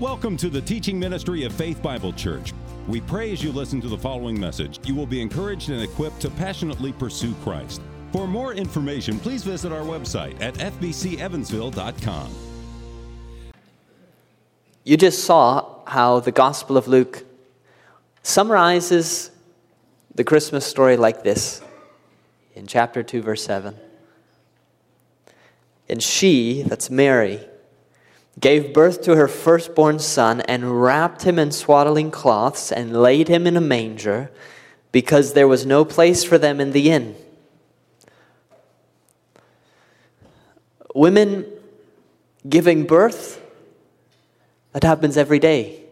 Welcome to the teaching ministry of Faith Bible Church. We pray as you listen to the following message, you will be encouraged and equipped to passionately pursue Christ. For more information, please visit our website at fbcevansville.com. You just saw how the Gospel of Luke summarizes the Christmas story like this in chapter 2, verse 7. And she, that's Mary, gave birth to her firstborn son and wrapped him in swaddling cloths and laid him in a manger because there was no place for them in the inn. Women giving birth, that happens every day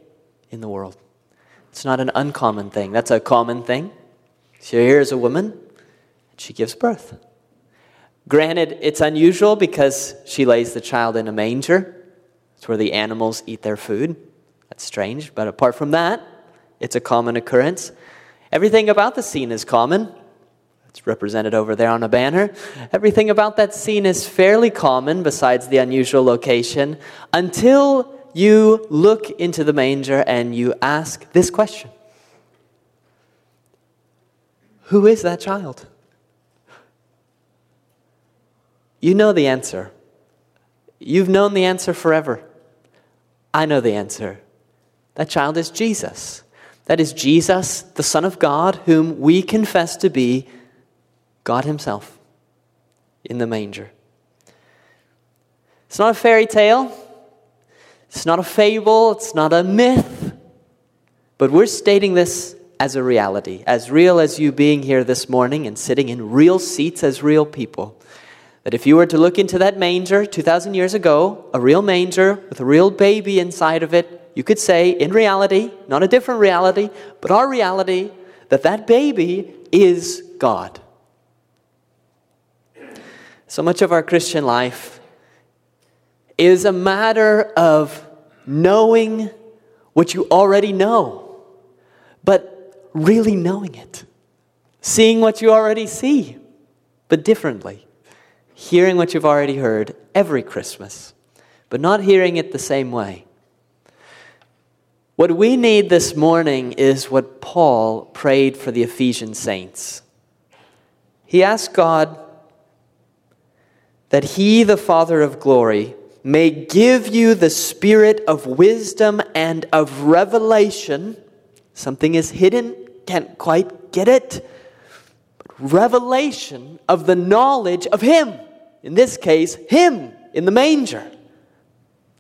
in the world. It's not an uncommon thing, that's a common thing. So here's a woman, and she gives birth. Granted, it's unusual because she lays the child in a manger. It's where the animals eat their food. That's strange, but apart from that, it's a common occurrence. Everything about the scene is common. It's represented over there on a banner. Everything about that scene is fairly common, besides the unusual location, until you look into the manger and you ask this question Who is that child? You know the answer. You've known the answer forever. I know the answer. That child is Jesus. That is Jesus, the Son of God, whom we confess to be God Himself in the manger. It's not a fairy tale, it's not a fable, it's not a myth, but we're stating this as a reality, as real as you being here this morning and sitting in real seats as real people. That if you were to look into that manger 2,000 years ago, a real manger with a real baby inside of it, you could say, in reality, not a different reality, but our reality, that that baby is God. So much of our Christian life is a matter of knowing what you already know, but really knowing it. Seeing what you already see, but differently hearing what you've already heard every Christmas, but not hearing it the same way. What we need this morning is what Paul prayed for the Ephesian saints. He asked God that He, the Father of glory, may give you the spirit of wisdom and of revelation. Something is hidden, can't quite get it. But revelation of the knowledge of Him in this case, Him in the manger.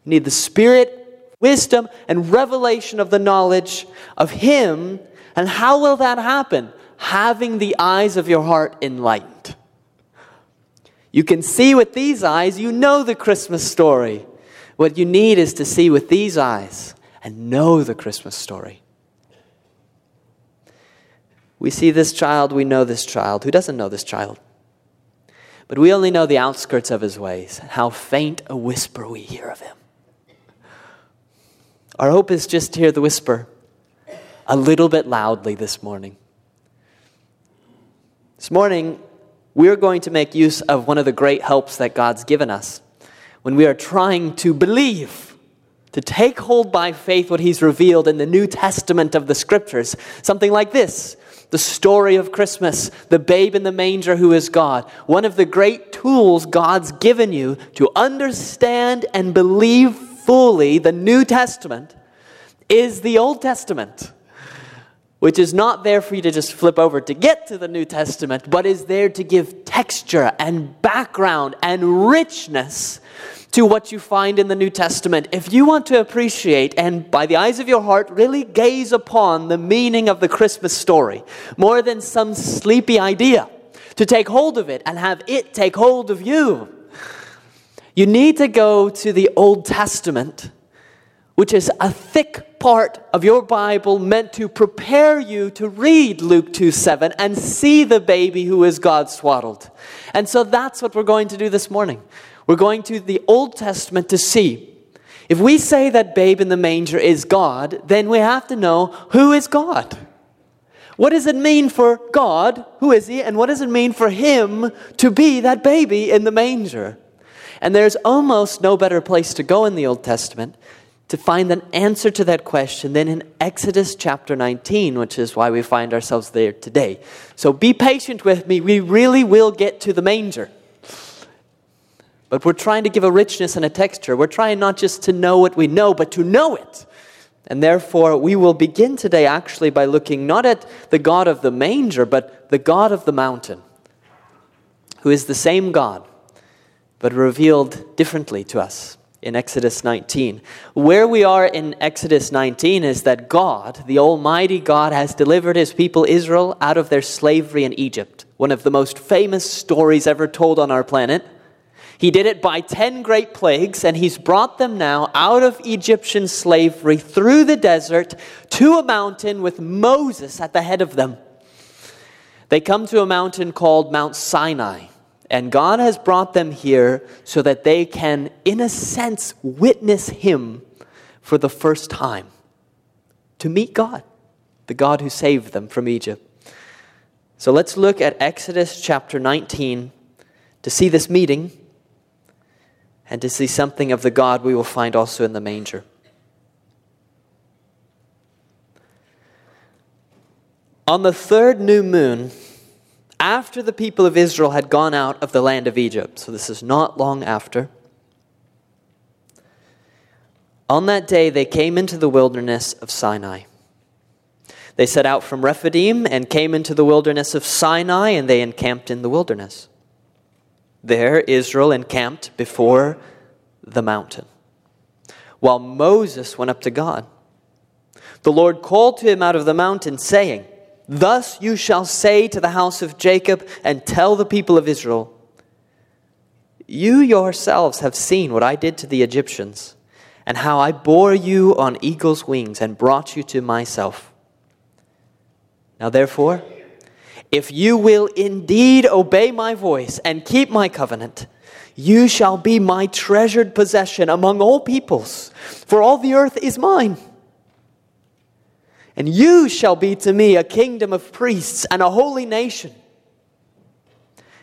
You need the Spirit, wisdom, and revelation of the knowledge of Him. And how will that happen? Having the eyes of your heart enlightened. You can see with these eyes, you know the Christmas story. What you need is to see with these eyes and know the Christmas story. We see this child, we know this child. Who doesn't know this child? But we only know the outskirts of his ways, how faint a whisper we hear of him. Our hope is just to hear the whisper a little bit loudly this morning. This morning, we're going to make use of one of the great helps that God's given us when we are trying to believe, to take hold by faith what He's revealed in the New Testament of the Scriptures. Something like this the story of Christmas, the babe in the manger who is God. One of the great tools God's given you to understand and believe fully the New Testament is the Old Testament, which is not there for you to just flip over to get to the New Testament, but is there to give texture and background and richness to what you find in the New Testament. If you want to appreciate and by the eyes of your heart really gaze upon the meaning of the Christmas story more than some sleepy idea, to take hold of it and have it take hold of you, you need to go to the Old Testament, which is a thick part of your Bible meant to prepare you to read Luke 2 7 and see the baby who is God swaddled. And so that's what we're going to do this morning. We're going to the Old Testament to see. If we say that babe in the manger is God, then we have to know who is God. What does it mean for God? Who is He? And what does it mean for Him to be that baby in the manger? And there's almost no better place to go in the Old Testament to find an answer to that question then in Exodus chapter 19, which is why we find ourselves there today. So be patient with me. We really will get to the manger. But we're trying to give a richness and a texture. We're trying not just to know what we know, but to know it. And therefore, we will begin today actually by looking not at the God of the manger, but the God of the mountain, who is the same God, but revealed differently to us in Exodus 19. Where we are in Exodus 19 is that God, the Almighty God, has delivered his people Israel out of their slavery in Egypt, one of the most famous stories ever told on our planet. He did it by 10 great plagues, and he's brought them now out of Egyptian slavery through the desert to a mountain with Moses at the head of them. They come to a mountain called Mount Sinai, and God has brought them here so that they can, in a sense, witness Him for the first time to meet God, the God who saved them from Egypt. So let's look at Exodus chapter 19 to see this meeting and to see something of the God we will find also in the manger. On the third new moon, after the people of Israel had gone out of the land of Egypt, so this is not long after, on that day they came into the wilderness of Sinai. They set out from Rephidim and came into the wilderness of Sinai, and they encamped in the wilderness. There, Israel encamped before the mountain, while Moses went up to God. The Lord called to him out of the mountain, saying, Thus you shall say to the house of Jacob and tell the people of Israel, You yourselves have seen what I did to the Egyptians, and how I bore you on eagle's wings and brought you to myself. Now therefore, if you will indeed obey my voice and keep my covenant, you shall be my treasured possession among all peoples, for all the earth is mine. And you shall be to me a kingdom of priests and a holy nation.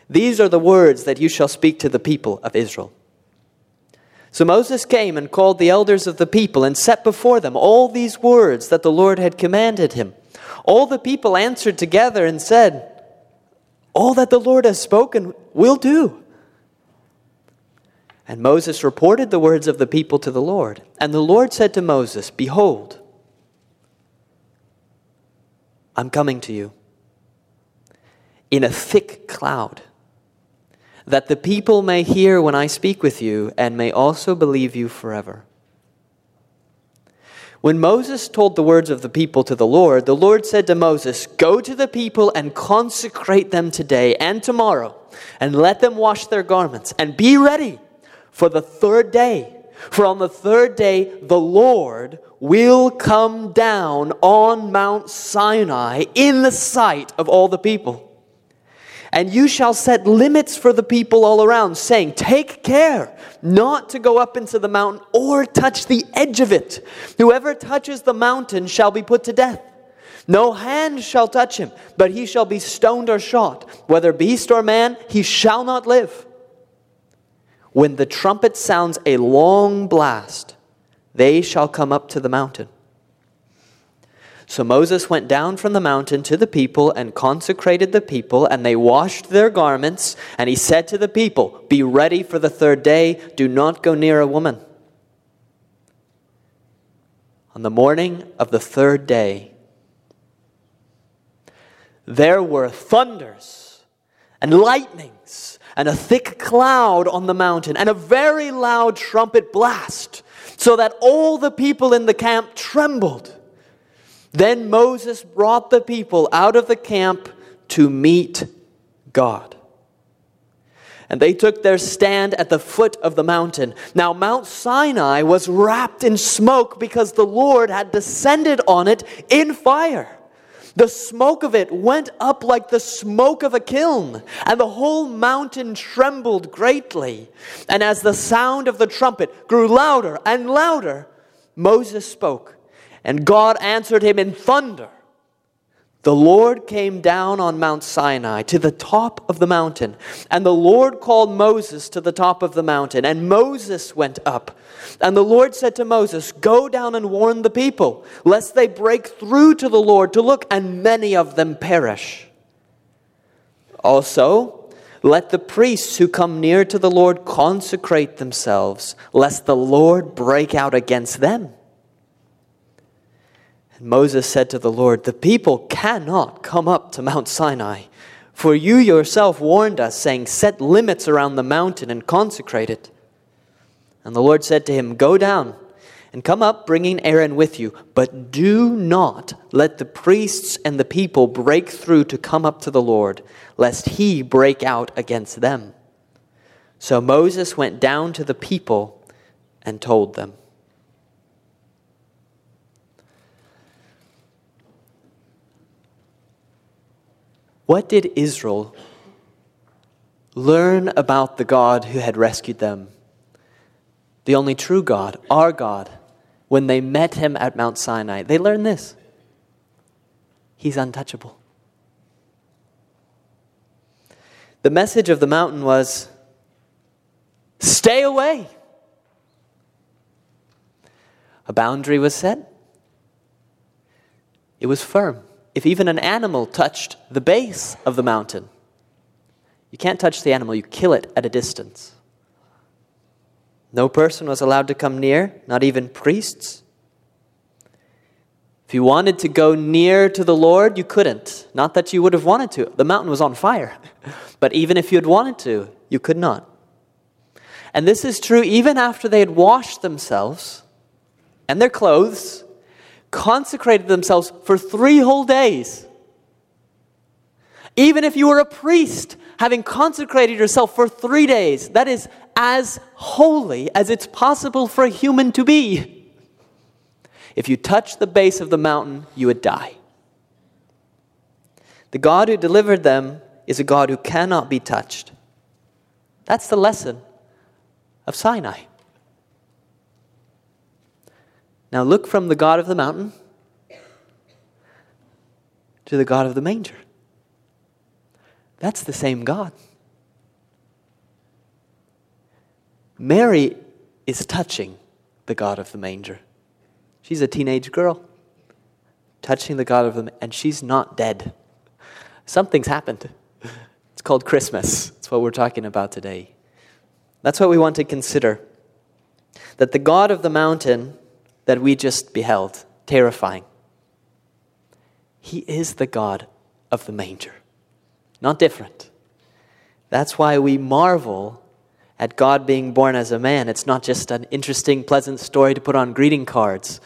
These are the words that you shall speak to the people of Israel. So Moses came and called the elders of the people and set before them all these words that the Lord had commanded him. All the people answered together and said, All that the Lord has spoken, we'll do. And Moses reported the words of the people to the Lord. And the Lord said to Moses, Behold, I'm coming to you in a thick cloud, that the people may hear when I speak with you and may also believe you forever. When Moses told the words of the people to the Lord, the Lord said to Moses, Go to the people and consecrate them today and tomorrow, and let them wash their garments, and be ready for the third day. For on the third day, the Lord will come down on Mount Sinai in the sight of all the people. And you shall set limits for the people all around, saying, Take care not to go up into the mountain or touch the edge of it. Whoever touches the mountain shall be put to death. No hand shall touch him, but he shall be stoned or shot. Whether beast or man, he shall not live. When the trumpet sounds a long blast, they shall come up to the mountain. So Moses went down from the mountain to the people and consecrated the people, and they washed their garments. And he said to the people, Be ready for the third day, do not go near a woman. On the morning of the third day, there were thunders and lightnings and a thick cloud on the mountain and a very loud trumpet blast, so that all the people in the camp trembled. Then Moses brought the people out of the camp to meet God. And they took their stand at the foot of the mountain. Now, Mount Sinai was wrapped in smoke because the Lord had descended on it in fire. The smoke of it went up like the smoke of a kiln, and the whole mountain trembled greatly. And as the sound of the trumpet grew louder and louder, Moses spoke. And God answered him in thunder. The Lord came down on Mount Sinai to the top of the mountain, and the Lord called Moses to the top of the mountain, and Moses went up. And the Lord said to Moses, Go down and warn the people, lest they break through to the Lord to look, and many of them perish. Also, let the priests who come near to the Lord consecrate themselves, lest the Lord break out against them. And Moses said to the Lord, The people cannot come up to Mount Sinai, for you yourself warned us, saying, Set limits around the mountain and consecrate it. And the Lord said to him, Go down and come up, bringing Aaron with you, but do not let the priests and the people break through to come up to the Lord, lest he break out against them. So Moses went down to the people and told them. What did Israel learn about the God who had rescued them? The only true God, our God, when they met him at Mount Sinai. They learned this He's untouchable. The message of the mountain was stay away. A boundary was set, it was firm if even an animal touched the base of the mountain, you can't touch the animal, you kill it at a distance. No person was allowed to come near, not even priests. If you wanted to go near to the Lord, you couldn't. Not that you would have wanted to. The mountain was on fire. But even if you had wanted to, you could not. And this is true even after they had washed themselves and their clothes consecrated themselves for three whole days. Even if you were a priest, having consecrated yourself for three days, that is as holy as it's possible for a human to be. If you touch the base of the mountain, you would die. The God who delivered them is a God who cannot be touched. That's the lesson of Sinai. Now look from the God of the mountain to the God of the manger. That's the same God. Mary is touching the God of the manger. She's a teenage girl touching the God of the and she's not dead. Something's happened. It's called Christmas. It's what we're talking about today. That's what we want to consider. That the God of the mountain that we just beheld, terrifying. He is the God of the manger, not different. That's why we marvel at God being born as a man. It's not just an interesting, pleasant story to put on greeting cards,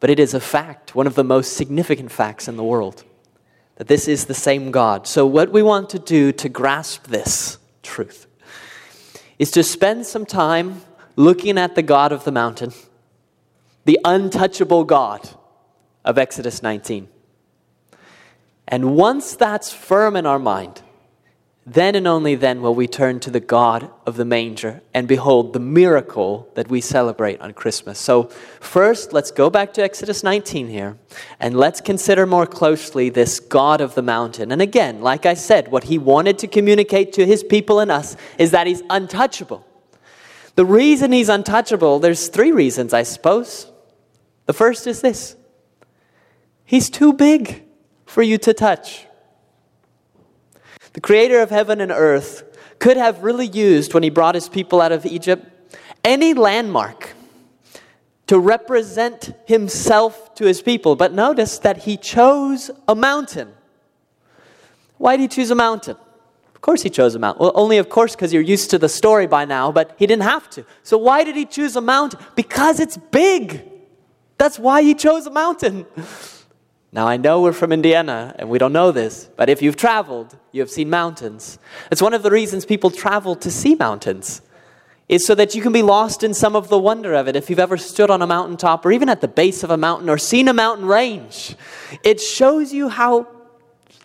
but it is a fact, one of the most significant facts in the world, that this is the same God. So, what we want to do to grasp this truth is to spend some time looking at the God of the mountain the untouchable God of Exodus 19. And once that's firm in our mind, then and only then will we turn to the God of the manger and behold the miracle that we celebrate on Christmas. So, first, let's go back to Exodus 19 here and let's consider more closely this God of the mountain. And again, like I said, what he wanted to communicate to his people and us is that he's untouchable. The reason he's untouchable, there's three reasons, I suppose. The first is this He's too big for you to touch. The creator of heaven and earth could have really used, when he brought his people out of Egypt, any landmark to represent himself to his people. But notice that he chose a mountain. Why did he choose a mountain? Of course, he chose a mountain. Well, only, of course, because you're used to the story by now, but he didn't have to. So, why did he choose a mountain? Because it's big. That's why he chose a mountain. Now, I know we're from Indiana and we don't know this, but if you've traveled, you have seen mountains. It's one of the reasons people travel to see mountains, is so that you can be lost in some of the wonder of it. If you've ever stood on a mountaintop or even at the base of a mountain or seen a mountain range, it shows you how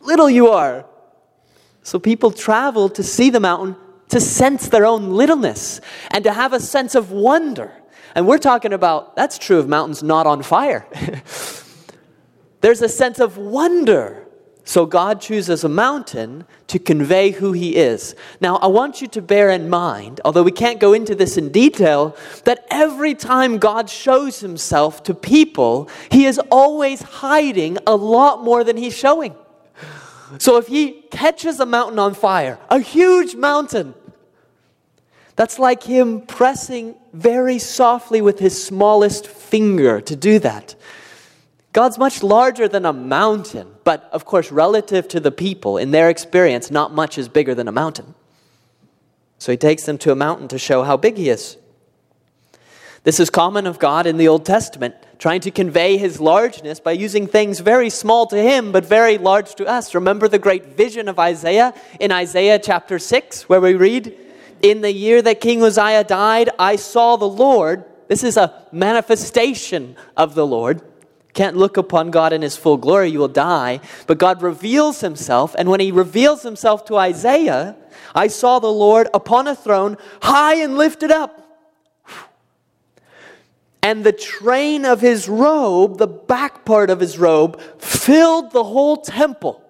little you are. So people travel to see the mountain to sense their own littleness and to have a sense of wonder. And we're talking about, that's true of mountains not on fire. There's a sense of wonder. So God chooses a mountain to convey who he is. Now, I want you to bear in mind, although we can't go into this in detail, that every time God shows himself to people, he is always hiding a lot more than he's showing. So if he catches a mountain on fire, a huge mountain, that's like him pressing very softly with his smallest finger to do that. God's much larger than a mountain, but of course, relative to the people, in their experience, not much is bigger than a mountain. So he takes them to a mountain to show how big he is. This is common of God in the Old Testament, trying to convey his largeness by using things very small to him but very large to us. Remember the great vision of Isaiah in Isaiah chapter 6, where we read, In the year that King Uzziah died, I saw the Lord. This is a manifestation of the Lord can't look upon God in his full glory, you will die. But God reveals himself, and when he reveals himself to Isaiah, I saw the Lord upon a throne, high and lifted up. And the train of his robe, the back part of his robe, filled the whole temple.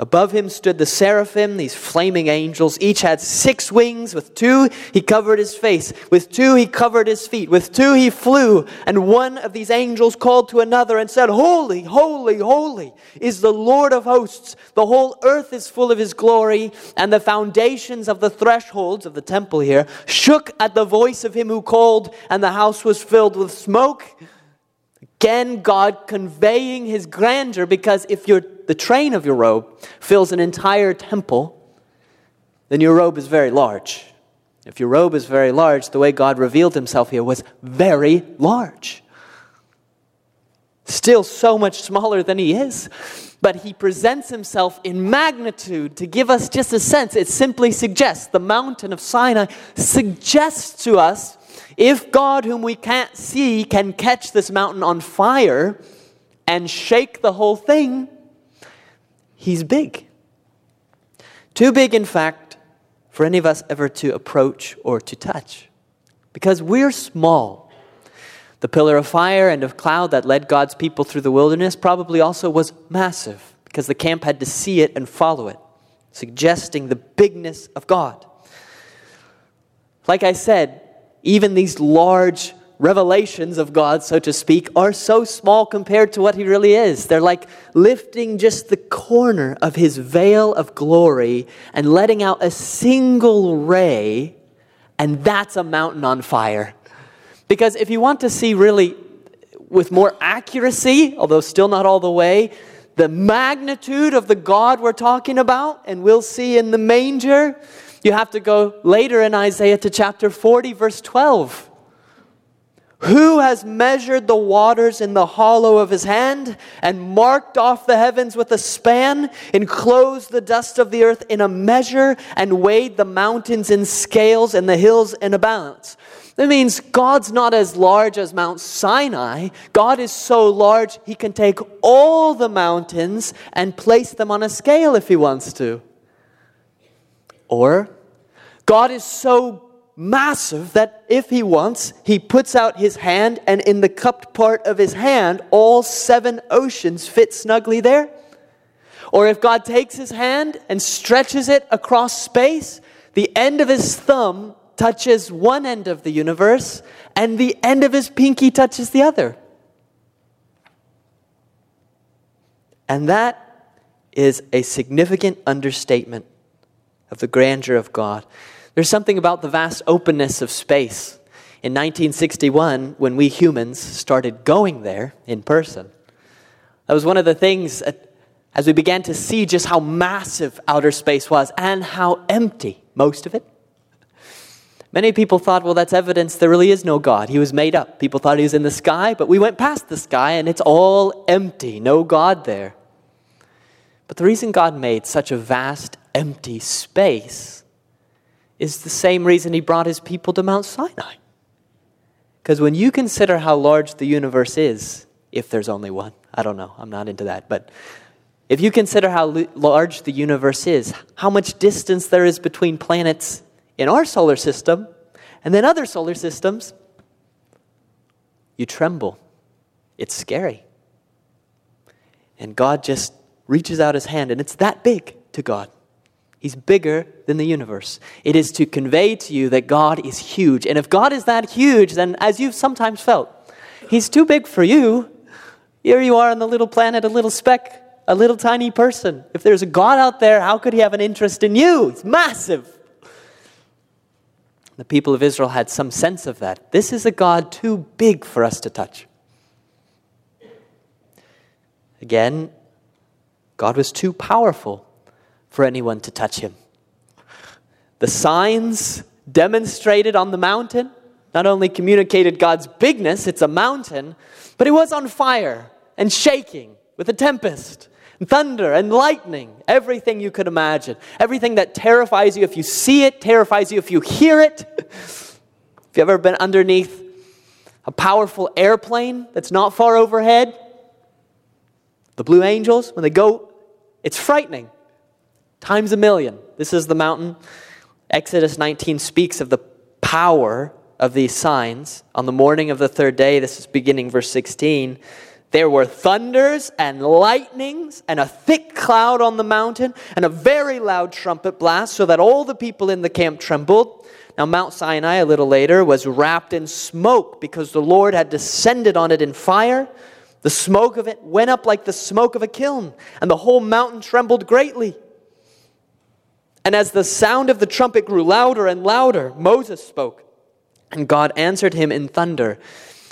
Above him stood the seraphim, these flaming angels. Each had six wings. With two, he covered his face. With two, he covered his feet. With two, he flew. And one of these angels called to another and said, Holy, holy, holy is the Lord of hosts. The whole earth is full of his glory. And the foundations of the thresholds of the temple here shook at the voice of him who called, and the house was filled with smoke. Again, God conveying his grandeur because if the train of your robe fills an entire temple, then your robe is very large. If your robe is very large, the way God revealed himself here was very large. Still so much smaller than he is, but he presents himself in magnitude to give us just a sense. It simply suggests, the mountain of Sinai suggests to us if God, whom we can't see, can catch this mountain on fire and shake the whole thing, He's big. Too big, in fact, for any of us ever to approach or to touch. Because we're small. The pillar of fire and of cloud that led God's people through the wilderness probably also was massive because the camp had to see it and follow it, suggesting the bigness of God. Like I said, even these large revelations of God, so to speak, are so small compared to what He really is. They're like lifting just the corner of His veil of glory and letting out a single ray, and that's a mountain on fire. Because if you want to see really with more accuracy, although still not all the way, the magnitude of the God we're talking about, and we'll see in the manger, you have to go later in Isaiah to chapter 40, verse 12 who has measured the waters in the hollow of his hand, and marked off the heavens with a span, enclosed the dust of the earth in a measure, and weighed the mountains in scales and the hills in a balance? That means God's not as large as Mount Sinai. God is so large, he can take all the mountains and place them on a scale if he wants to. Or, God is so massive that if he wants, he puts out his hand, and in the cupped part of his hand, all seven oceans fit snugly there. Or if God takes his hand and stretches it across space, the end of his thumb touches one end of the universe, and the end of his pinky touches the other. And that is a significant understatement of the grandeur of God. There's something about the vast openness of space. In 1961, when we humans started going there in person, that was one of the things as we began to see just how massive outer space was and how empty most of it. Many people thought, well, that's evidence there really is no God. He was made up. People thought he was in the sky, but we went past the sky and it's all empty, no God there. But the reason God made such a vast, empty space is the same reason he brought his people to Mount Sinai. Because when you consider how large the universe is, if there's only one, I don't know, I'm not into that, but if you consider how large the universe is, how much distance there is between planets in our solar system and then other solar systems, you tremble. It's scary. And God just reaches out his hand, and it's that big to God. He's bigger than the universe. It is to convey to you that God is huge. And if God is that huge, then as you've sometimes felt, He's too big for you. Here you are on the little planet, a little speck, a little tiny person. If there's a God out there, how could He have an interest in you? He's massive. The people of Israel had some sense of that. This is a God too big for us to touch. Again, God was too powerful for anyone to touch him. The signs demonstrated on the mountain not only communicated God's bigness, it's a mountain, but it was on fire and shaking with a tempest, and thunder and lightning, everything you could imagine. Everything that terrifies you if you see it, terrifies you if you hear it. If you've ever been underneath a powerful airplane that's not far overhead, the Blue Angels, when they go, it's frightening times a million. This is the mountain. Exodus 19 speaks of the power of these signs. On the morning of the third day, this is beginning verse 16, there were thunders and lightnings and a thick cloud on the mountain and a very loud trumpet blast, so that all the people in the camp trembled. Now, Mount Sinai, a little later, was wrapped in smoke because the Lord had descended on it in fire. The smoke of it went up like the smoke of a kiln, and the whole mountain trembled greatly. And as the sound of the trumpet grew louder and louder, Moses spoke, and God answered him in thunder.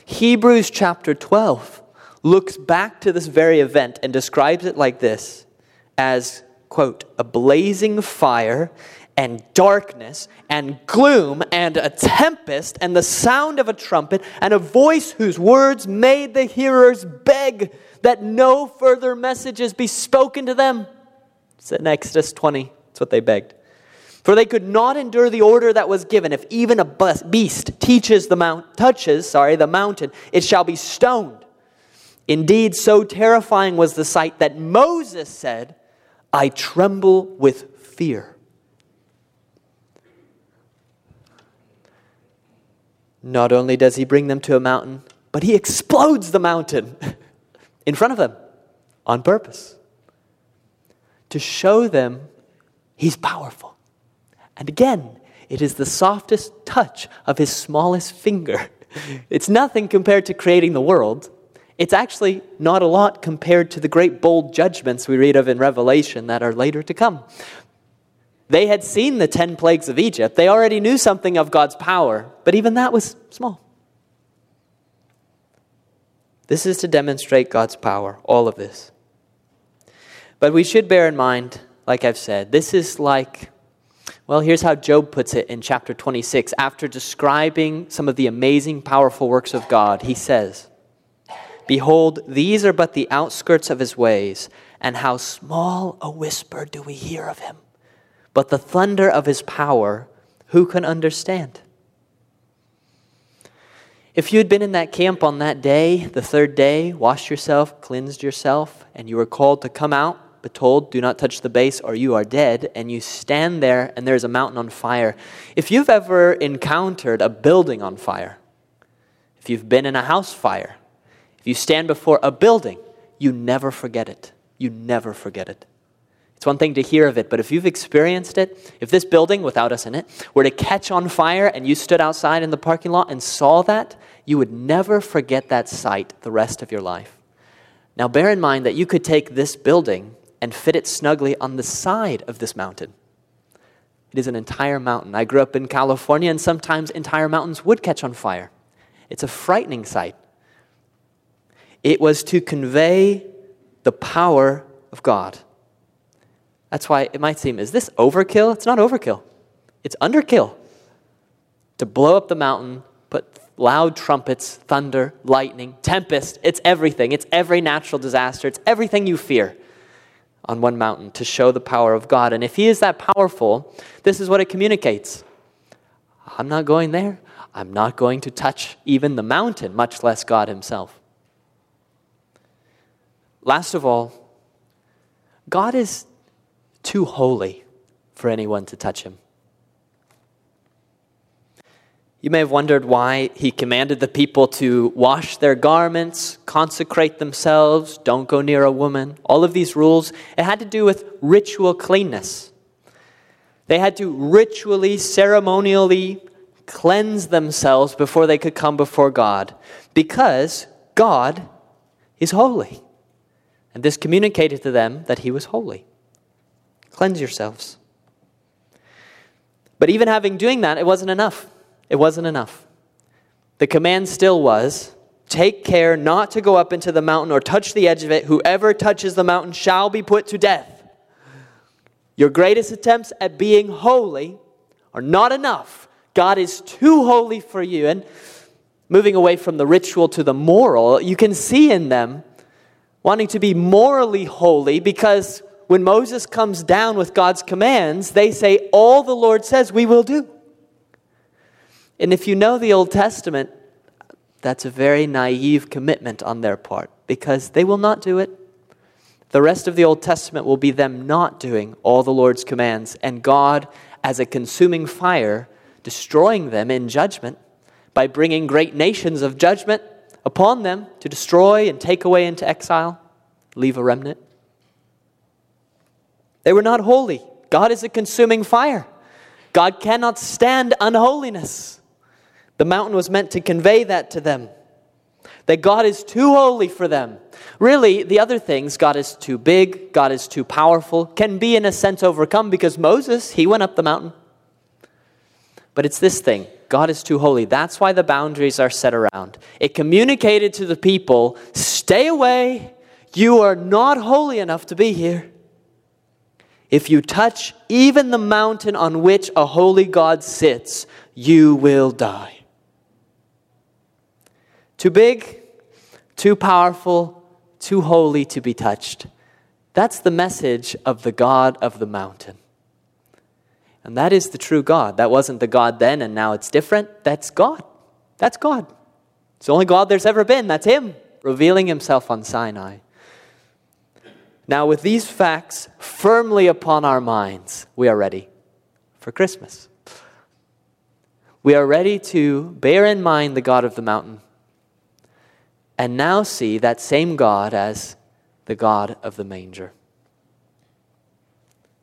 Hebrews chapter 12 looks back to this very event and describes it like this as, quote, a blazing fire and darkness and gloom and a tempest and the sound of a trumpet and a voice whose words made the hearers beg that no further messages be spoken to them. It's in Exodus 20. That's what they begged. For they could not endure the order that was given. If even a beast teaches the mount, touches, sorry, the mountain, it shall be stoned. Indeed, so terrifying was the sight that Moses said, I tremble with fear. Not only does he bring them to a mountain, but he explodes the mountain in front of them on purpose to show them He's powerful. And again, it is the softest touch of his smallest finger. It's nothing compared to creating the world. It's actually not a lot compared to the great bold judgments we read of in Revelation that are later to come. They had seen the 10 plagues of Egypt. They already knew something of God's power, but even that was small. This is to demonstrate God's power, all of this. But we should bear in mind like I've said. This is like, well, here's how Job puts it in chapter 26. After describing some of the amazing, powerful works of God, he says, Behold, these are but the outskirts of his ways, and how small a whisper do we hear of him. But the thunder of his power, who can understand? If you had been in that camp on that day, the third day, washed yourself, cleansed yourself, and you were called to come out, but told, Do not touch the base or you are dead, and you stand there and there's a mountain on fire. If you've ever encountered a building on fire, if you've been in a house fire, if you stand before a building, you never forget it. You never forget it. It's one thing to hear of it, but if you've experienced it, if this building, without us in it, were to catch on fire and you stood outside in the parking lot and saw that, you would never forget that sight the rest of your life. Now, bear in mind that you could take this building and fit it snugly on the side of this mountain. It is an entire mountain. I grew up in California, and sometimes entire mountains would catch on fire. It's a frightening sight. It was to convey the power of God. That's why it might seem, is this overkill? It's not overkill, it's underkill. To blow up the mountain, put loud trumpets, thunder, lightning, tempest, it's everything. It's every natural disaster, it's everything you fear on one mountain to show the power of God. And if He is that powerful, this is what it communicates I'm not going there. I'm not going to touch even the mountain, much less God Himself. Last of all, God is too holy for anyone to touch Him. You may have wondered why he commanded the people to wash their garments, consecrate themselves, don't go near a woman. All of these rules, it had to do with ritual cleanness. They had to ritually, ceremonially cleanse themselves before they could come before God because God is holy. And this communicated to them that he was holy. Cleanse yourselves. But even having doing that, it wasn't enough. It wasn't enough. The command still was take care not to go up into the mountain or touch the edge of it. Whoever touches the mountain shall be put to death. Your greatest attempts at being holy are not enough. God is too holy for you. And moving away from the ritual to the moral, you can see in them wanting to be morally holy because when Moses comes down with God's commands, they say, All the Lord says we will do. And if you know the Old Testament, that's a very naive commitment on their part because they will not do it. The rest of the Old Testament will be them not doing all the Lord's commands, and God, as a consuming fire, destroying them in judgment by bringing great nations of judgment upon them to destroy and take away into exile, leave a remnant. They were not holy. God is a consuming fire. God cannot stand unholiness. The mountain was meant to convey that to them that God is too holy for them. Really, the other things, God is too big, God is too powerful, can be in a sense overcome because Moses, he went up the mountain. But it's this thing God is too holy. That's why the boundaries are set around. It communicated to the people stay away. You are not holy enough to be here. If you touch even the mountain on which a holy God sits, you will die. Too big, too powerful, too holy to be touched. That's the message of the God of the mountain. And that is the true God. That wasn't the God then, and now it's different. That's God. That's God. It's the only God there's ever been. That's Him revealing Himself on Sinai. Now, with these facts firmly upon our minds, we are ready for Christmas. We are ready to bear in mind the God of the mountain and now see that same God as the God of the manger.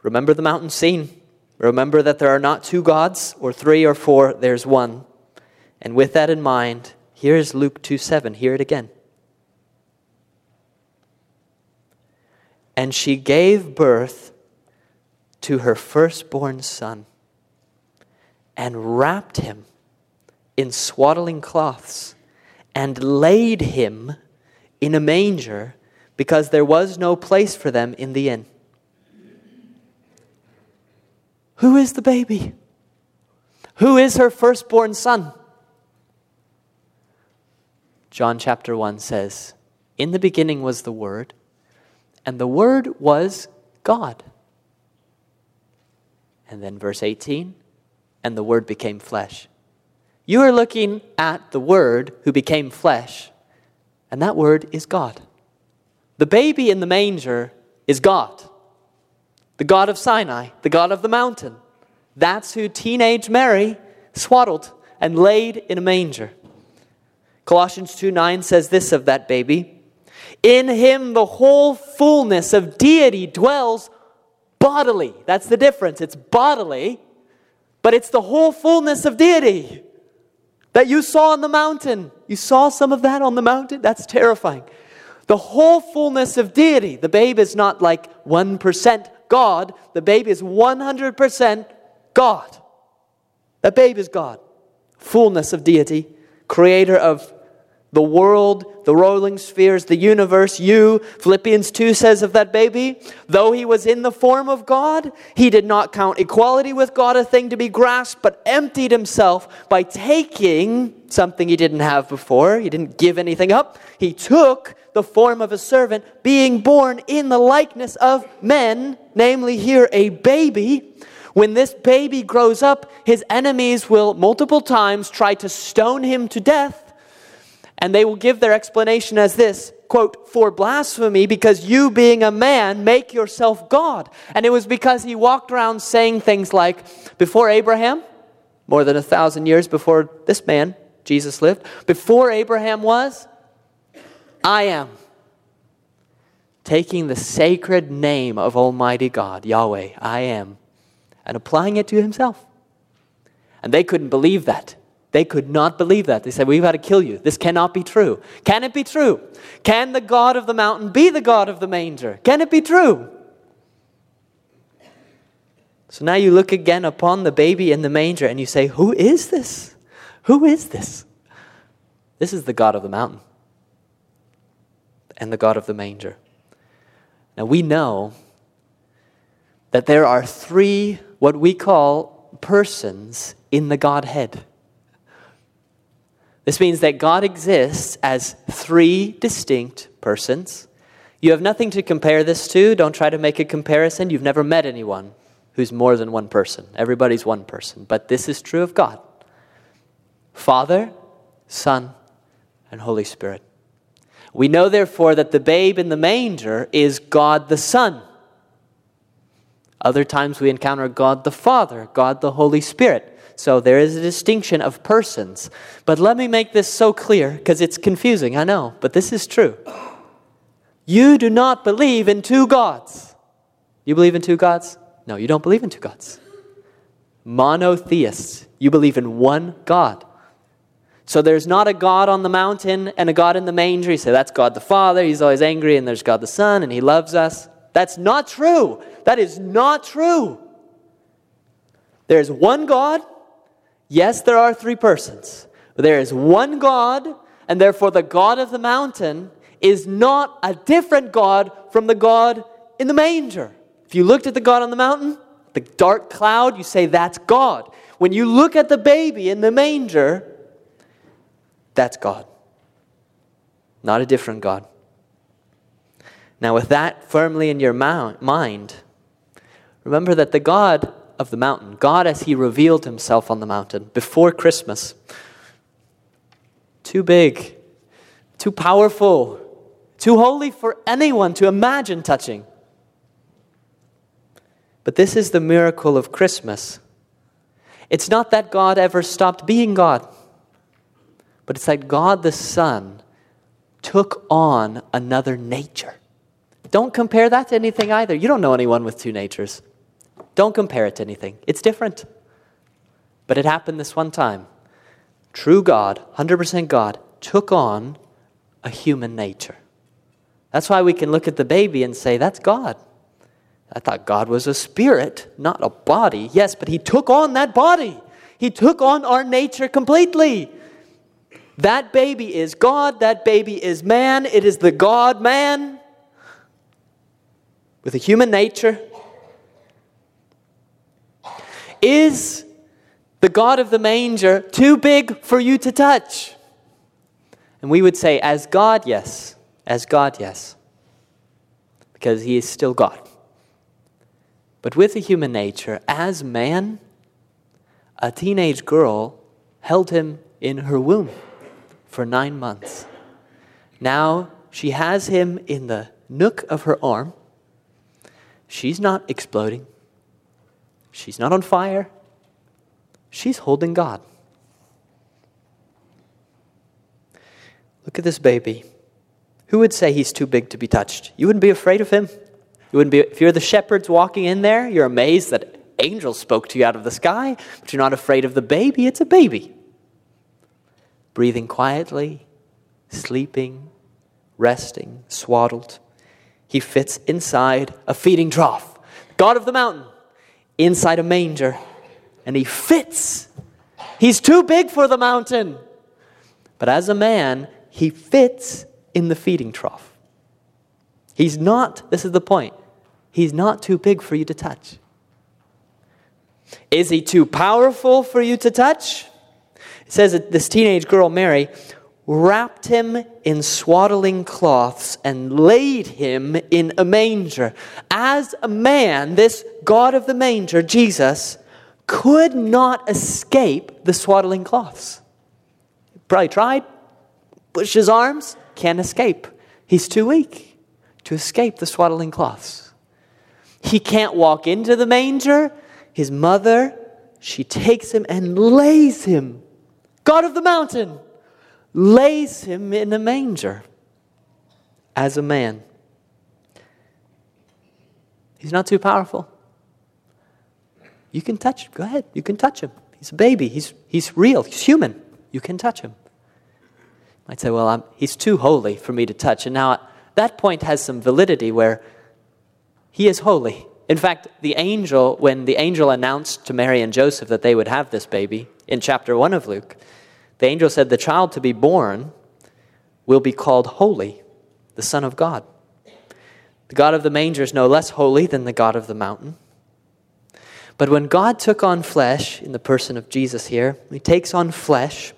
Remember the mountain scene. Remember that there are not two gods, or three or four, there's one. And with that in mind, here's Luke 2 7. Hear it again. And she gave birth to her firstborn son and wrapped him in swaddling cloths and laid him in a manger because there was no place for them in the inn. Who is the baby? Who is her firstborn son? John chapter 1 says, In the beginning was the Word, and the Word was God. And then verse 18, and the Word became flesh you are looking at the Word who became flesh, and that Word is God. The baby in the manger is God, the God of Sinai, the God of the mountain. That's who teenage Mary swaddled and laid in a manger. Colossians 2 9 says this of that baby In him the whole fullness of deity dwells bodily. That's the difference. It's bodily, but it's the whole fullness of deity that you saw on the mountain. You saw some of that on the mountain? That's terrifying. The whole fullness of deity. The babe is not like 1% God, the babe is 100% God. The babe is God. Fullness of deity, creator of the world, the rolling spheres, the universe, you. Philippians 2 says of that baby, though he was in the form of God, he did not count equality with God a thing to be grasped, but emptied himself by taking something he didn't have before. He didn't give anything up. He took the form of a servant, being born in the likeness of men, namely here a baby. When this baby grows up, his enemies will multiple times try to stone him to death and they will give their explanation as this quote, for blasphemy, because you, being a man, make yourself God. And it was because he walked around saying things like, Before Abraham, more than a thousand years before this man, Jesus, lived. Before Abraham was, I am. Taking the sacred name of Almighty God, Yahweh, I am, and applying it to himself. And they couldn't believe that. They could not believe that. They said, We've got to kill you. This cannot be true. Can it be true? Can the God of the mountain be the God of the manger? Can it be true? So now you look again upon the baby in the manger and you say, Who is this? Who is this? This is the God of the mountain and the God of the manger. Now we know that there are three, what we call persons in the Godhead. This means that God exists as three distinct persons. You have nothing to compare this to. Don't try to make a comparison. You've never met anyone who's more than one person. Everybody's one person. But this is true of God Father, Son, and Holy Spirit. We know, therefore, that the babe in the manger is God the Son. Other times we encounter God the Father, God the Holy Spirit. So there is a distinction of persons. But let me make this so clear because it's confusing, I know, but this is true. You do not believe in two gods. You believe in two gods? No, you don't believe in two gods. Monotheists. You believe in one God. So there's not a God on the mountain and a God in the manger. You say, that's God the Father. He's always angry, and there's God the Son, and He loves us. That's not true. That is not true. There's one God. Yes, there are three persons. But there is one God, and therefore the God of the mountain is not a different God from the God in the manger. If you looked at the God on the mountain, the dark cloud, you say that's God. When you look at the baby in the manger, that's God, not a different God. Now, with that firmly in your mind, remember that the God of the mountain, God as He revealed Himself on the mountain before Christmas, too big, too powerful, too holy for anyone to imagine touching. But this is the miracle of Christmas. It's not that God ever stopped being God, but it's that God the Son took on another nature. Don't compare that to anything either. You don't know anyone with two natures. Don't compare it to anything, it's different. But it happened this one time. True God, 100% God, took on a human nature. That's why we can look at the baby and say, That's God. I thought God was a spirit, not a body. Yes, but He took on that body. He took on our nature completely. That baby is God. That baby is man. It is the God man with a human nature. Is the God of the manger too big for you to touch? And we would say, as God, yes. As God, yes. Because He is still God. But with a human nature, as man, a teenage girl held him in her womb for nine months. Now she has him in the nook of her arm. She's not exploding, she's not on fire, she's holding God. Look at this baby. Who would say he's too big to be touched? You wouldn't be afraid of him? You wouldn't be, if you're the shepherds walking in there, you're amazed that angels spoke to you out of the sky, but you're not afraid of the baby. It's a baby. Breathing quietly, sleeping, resting, swaddled. He fits inside a feeding trough. God of the mountain, inside a manger. And he fits. He's too big for the mountain. But as a man, he fits in the feeding trough. He's not, this is the point, He's not too big for you to touch. Is he too powerful for you to touch? It says that this teenage girl, Mary, wrapped him in swaddling cloths and laid him in a manger. As a man, this God of the manger, Jesus, could not escape the swaddling cloths. Probably tried, pushed his arms, can't escape. He's too weak to escape the swaddling cloths. He can't walk into the manger. His mother, she takes him and lays him, God of the mountain, lays him in a manger as a man. He's not too powerful. You can touch, him. go ahead, you can touch him. He's a baby, he's, he's real, he's human. You can touch him. You might say, well, I'm, he's too holy for me to touch. And now that point has some validity where he is holy. In fact, the angel, when the angel announced to Mary and Joseph that they would have this baby in chapter 1 of Luke, the angel said, The child to be born will be called holy, the Son of God. The God of the manger is no less holy than the God of the mountain. But when God took on flesh, in the person of Jesus here, he takes on flesh,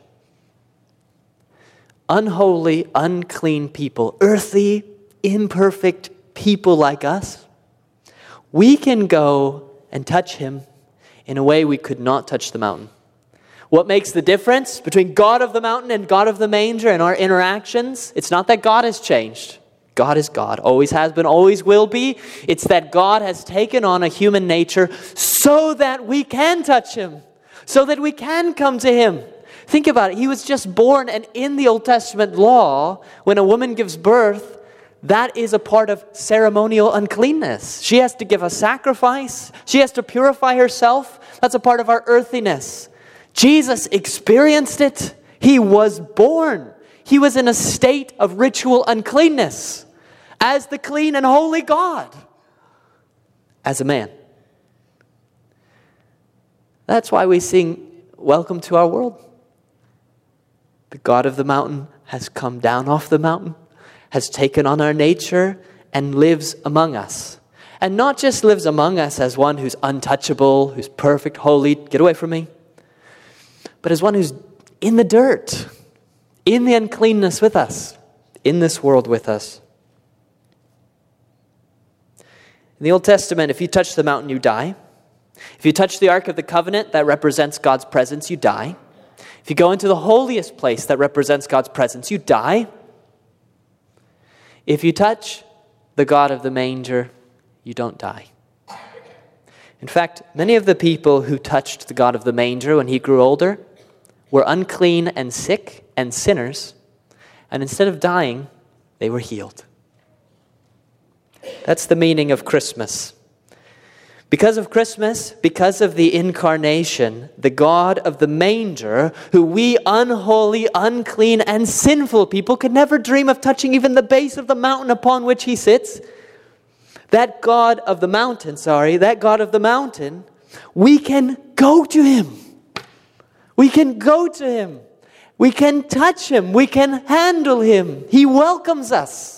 unholy, unclean people, earthy, imperfect people like us, we can go and touch him in a way we could not touch the mountain. What makes the difference between God of the mountain and God of the manger and our interactions? It's not that God has changed. God is God, always has been, always will be. It's that God has taken on a human nature so that we can touch him, so that we can come to him. Think about it. He was just born, and in the Old Testament law, when a woman gives birth, that is a part of ceremonial uncleanness. She has to give a sacrifice, she has to purify herself. That's a part of our earthiness. Jesus experienced it. He was born. He was in a state of ritual uncleanness as the clean and holy God, as a man. That's why we sing, Welcome to our world. The God of the mountain has come down off the mountain, has taken on our nature, and lives among us. And not just lives among us as one who's untouchable, who's perfect, holy, get away from me, but as one who's in the dirt, in the uncleanness with us, in this world with us. In the Old Testament, if you touch the mountain, you die. If you touch the Ark of the Covenant that represents God's presence, you die. If you go into the holiest place that represents God's presence, you die. If you touch the God of the manger, you don't die. In fact, many of the people who touched the God of the manger when he grew older were unclean and sick and sinners, and instead of dying, they were healed. That's the meaning of Christmas. Because of Christmas, because of the incarnation, the God of the manger, who we unholy, unclean, and sinful people could never dream of touching even the base of the mountain upon which he sits, that God of the mountain, sorry, that God of the mountain, we can go to him. We can go to him. We can touch him. We can handle him. He welcomes us.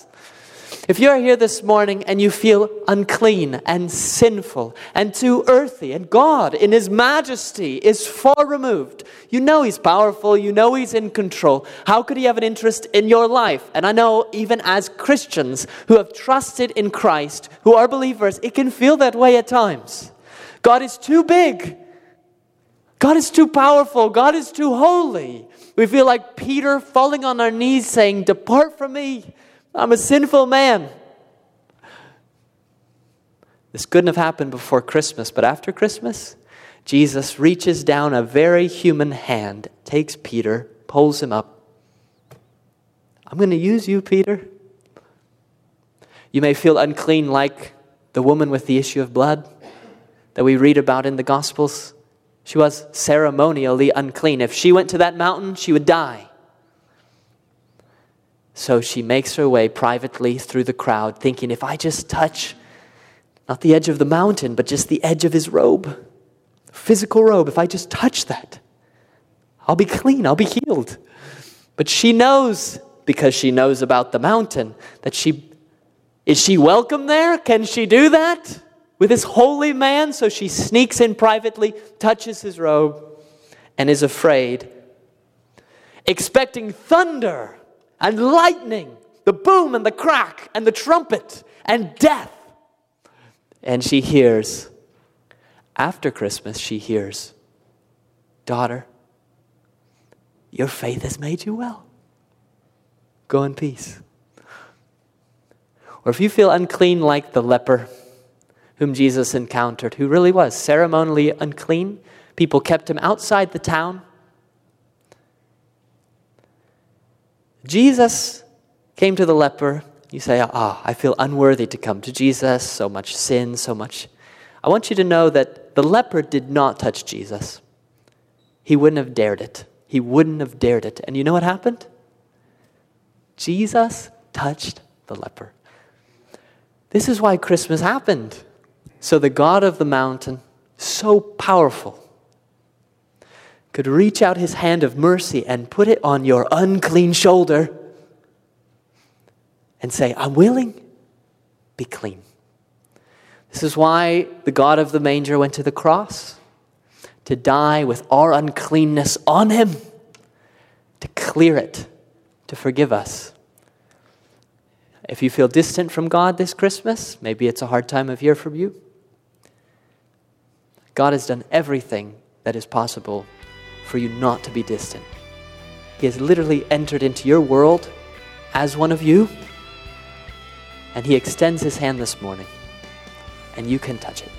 If you're here this morning and you feel unclean and sinful and too earthy, and God in His majesty is far removed, you know He's powerful, you know He's in control. How could He have an interest in your life? And I know even as Christians who have trusted in Christ, who are believers, it can feel that way at times. God is too big. God is too powerful. God is too holy. We feel like Peter falling on our knees saying, Depart from me. I'm a sinful man. This couldn't have happened before Christmas, but after Christmas, Jesus reaches down a very human hand, takes Peter, pulls him up. I'm going to use you, Peter. You may feel unclean like the woman with the issue of blood that we read about in the Gospels. She was ceremonially unclean. If she went to that mountain, she would die. So she makes her way privately through the crowd, thinking, if I just touch not the edge of the mountain, but just the edge of his robe, physical robe, if I just touch that, I'll be clean, I'll be healed. But she knows, because she knows about the mountain, that she is she welcome there? Can she do that with this holy man? So she sneaks in privately, touches his robe, and is afraid, expecting thunder and lightning, the boom and the crack and the trumpet and death. And she hears, after Christmas, she hears, Daughter, your faith has made you well. Go in peace. Or if you feel unclean like the leper whom Jesus encountered, who really was ceremonially unclean People kept him outside the town. Jesus came to the leper. You say, Ah, oh, I feel unworthy to come to Jesus, so much sin, so much. I want you to know that the leper did not touch Jesus. He wouldn't have dared it. He wouldn't have dared it. And you know what happened? Jesus touched the leper. This is why Christmas happened. So the God of the mountain, so powerful, could reach out his hand of mercy and put it on your unclean shoulder and say, I'm willing, be clean. This is why the God of the manger went to the cross to die with our uncleanness on him, to clear it, to forgive us. If you feel distant from God this Christmas, maybe it's a hard time of year for you. God has done everything that is possible for you not to be distant. He has literally entered into your world as one of you, and He extends His hand this morning, and you can touch it.